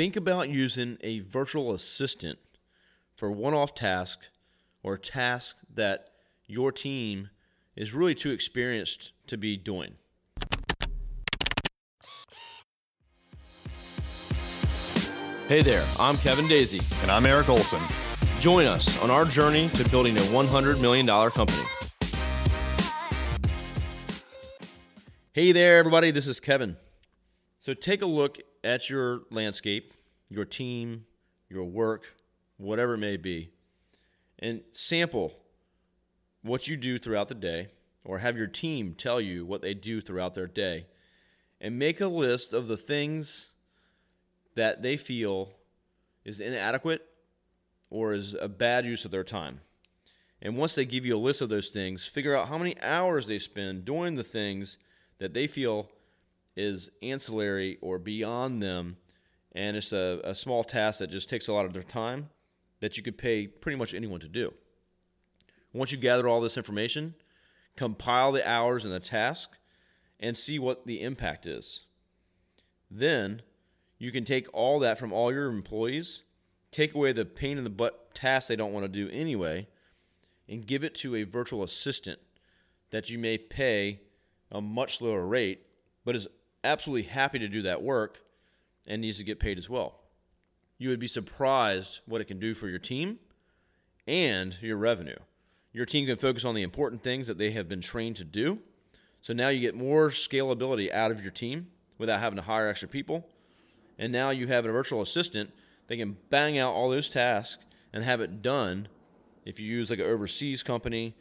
Think about using a virtual assistant for one off task or task that your team is really too experienced to be doing. Hey there, I'm Kevin Daisy. And I'm Eric Olson. Join us on our journey to building a $100 million company. Hey there, everybody. This is Kevin. So take a look at your landscape, your team, your work, whatever it may be, and sample what you do throughout the day, or have your team tell you what they do throughout their day, and make a list of the things that they feel is inadequate or is a bad use of their time. And once they give you a list of those things, figure out how many hours they spend doing the things that they feel is ancillary or beyond them, and it's a, a small task that just takes a lot of their time that you could pay pretty much anyone to do. Once you gather all this information, compile the hours and the task, and see what the impact is. Then you can take all that from all your employees, take away the pain in the butt tasks they don't want to do anyway, and give it to a virtual assistant that you may pay a much lower rate, but is absolutely happy to do that work and needs to get paid as well. You would be surprised what it can do for your team and your revenue. Your team can focus on the important things that they have been trained to do. So now you get more scalability out of your team without having to hire extra people. And now you have a virtual assistant that can bang out all those tasks and have it done. If you use like an overseas company,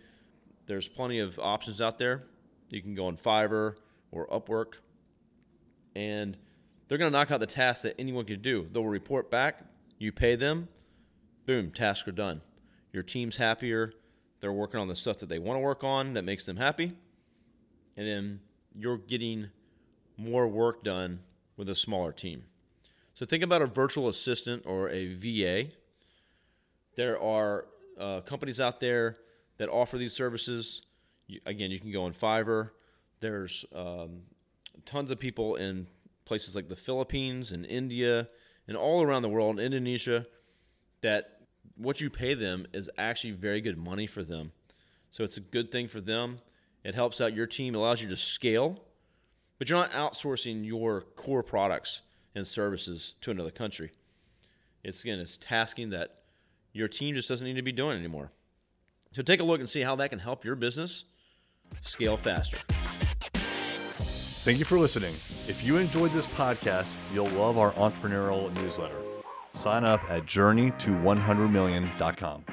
there's plenty of options out there. You can go on Fiverr or Upwork and they're going to knock out the tasks that anyone can do. They'll report back, you pay them, boom, tasks are done. Your team's happier. They're working on the stuff that they want to work on that makes them happy. And then you're getting more work done with a smaller team. So think about a virtual assistant or a VA. There are uh, companies out there that offer these services. You, again, you can go on Fiverr. There's um, tons of people in places like the Philippines and India and all around the world, Indonesia, that what you pay them is actually very good money for them. So it's a good thing for them. It helps out your team, allows you to scale, but you're not outsourcing your core products and services to another country. It's again, it's tasking that your team just doesn't need to be doing anymore. So take a look and see how that can help your business scale faster. Thank you for listening. If you enjoyed this podcast, you'll love our entrepreneurial newsletter. Sign up at journeyto100million.com.